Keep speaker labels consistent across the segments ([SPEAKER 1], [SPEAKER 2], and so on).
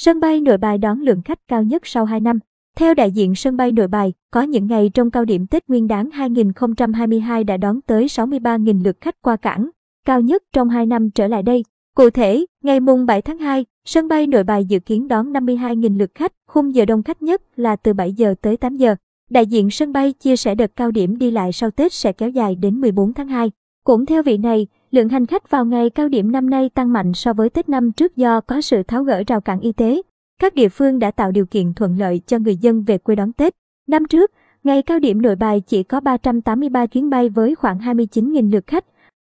[SPEAKER 1] Sân bay Nội Bài đón lượng khách cao nhất sau 2 năm. Theo đại diện sân bay Nội Bài, có những ngày trong cao điểm Tết Nguyên đán 2022 đã đón tới 63.000 lượt khách qua cảng, cao nhất trong 2 năm trở lại đây. Cụ thể, ngày mùng 7 tháng 2, sân bay Nội Bài dự kiến đón 52.000 lượt khách, khung giờ đông khách nhất là từ 7 giờ tới 8 giờ. Đại diện sân bay chia sẻ đợt cao điểm đi lại sau Tết sẽ kéo dài đến 14 tháng 2. Cũng theo vị này, lượng hành khách vào ngày cao điểm năm nay tăng mạnh so với Tết năm trước do có sự tháo gỡ rào cản y tế. Các địa phương đã tạo điều kiện thuận lợi cho người dân về quê đón Tết. Năm trước, ngày cao điểm nội bài chỉ có 383 chuyến bay với khoảng 29.000 lượt khách.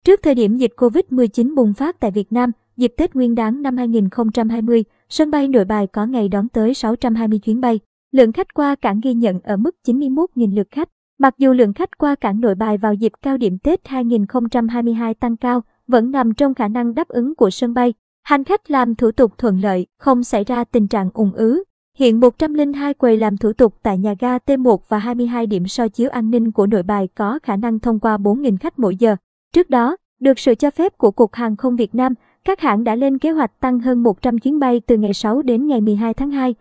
[SPEAKER 1] Trước thời điểm dịch Covid-19 bùng phát tại Việt Nam, dịp Tết Nguyên đán năm 2020, sân bay nội bài có ngày đón tới 620 chuyến bay. Lượng khách qua cảng ghi nhận ở mức 91.000 lượt khách. Mặc dù lượng khách qua cảng nội bài vào dịp cao điểm Tết 2022 tăng cao, vẫn nằm trong khả năng đáp ứng của sân bay. Hành khách làm thủ tục thuận lợi, không xảy ra tình trạng ủng ứ. Hiện 102 quầy làm thủ tục tại nhà ga T1 và 22 điểm soi chiếu an ninh của nội bài có khả năng thông qua 4.000 khách mỗi giờ. Trước đó, được sự cho phép của Cục Hàng không Việt Nam, các hãng đã lên kế hoạch tăng hơn 100 chuyến bay từ ngày 6 đến ngày 12 tháng 2.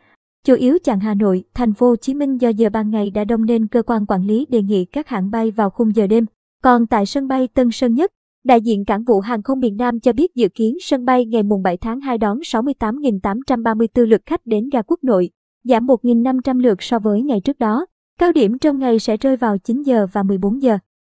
[SPEAKER 1] Chủ yếu chặng Hà Nội, thành phố Hồ Chí Minh do giờ ban ngày đã đông nên cơ quan quản lý đề nghị các hãng bay vào khung giờ đêm. Còn tại sân bay Tân Sơn Nhất, đại diện cảng vụ hàng không miền Nam cho biết dự kiến sân bay ngày mùng 7 tháng 2 đón 68.834 lượt khách đến ga quốc nội, giảm 1.500 lượt so với ngày trước đó. Cao điểm trong ngày sẽ rơi vào 9 giờ và 14 giờ.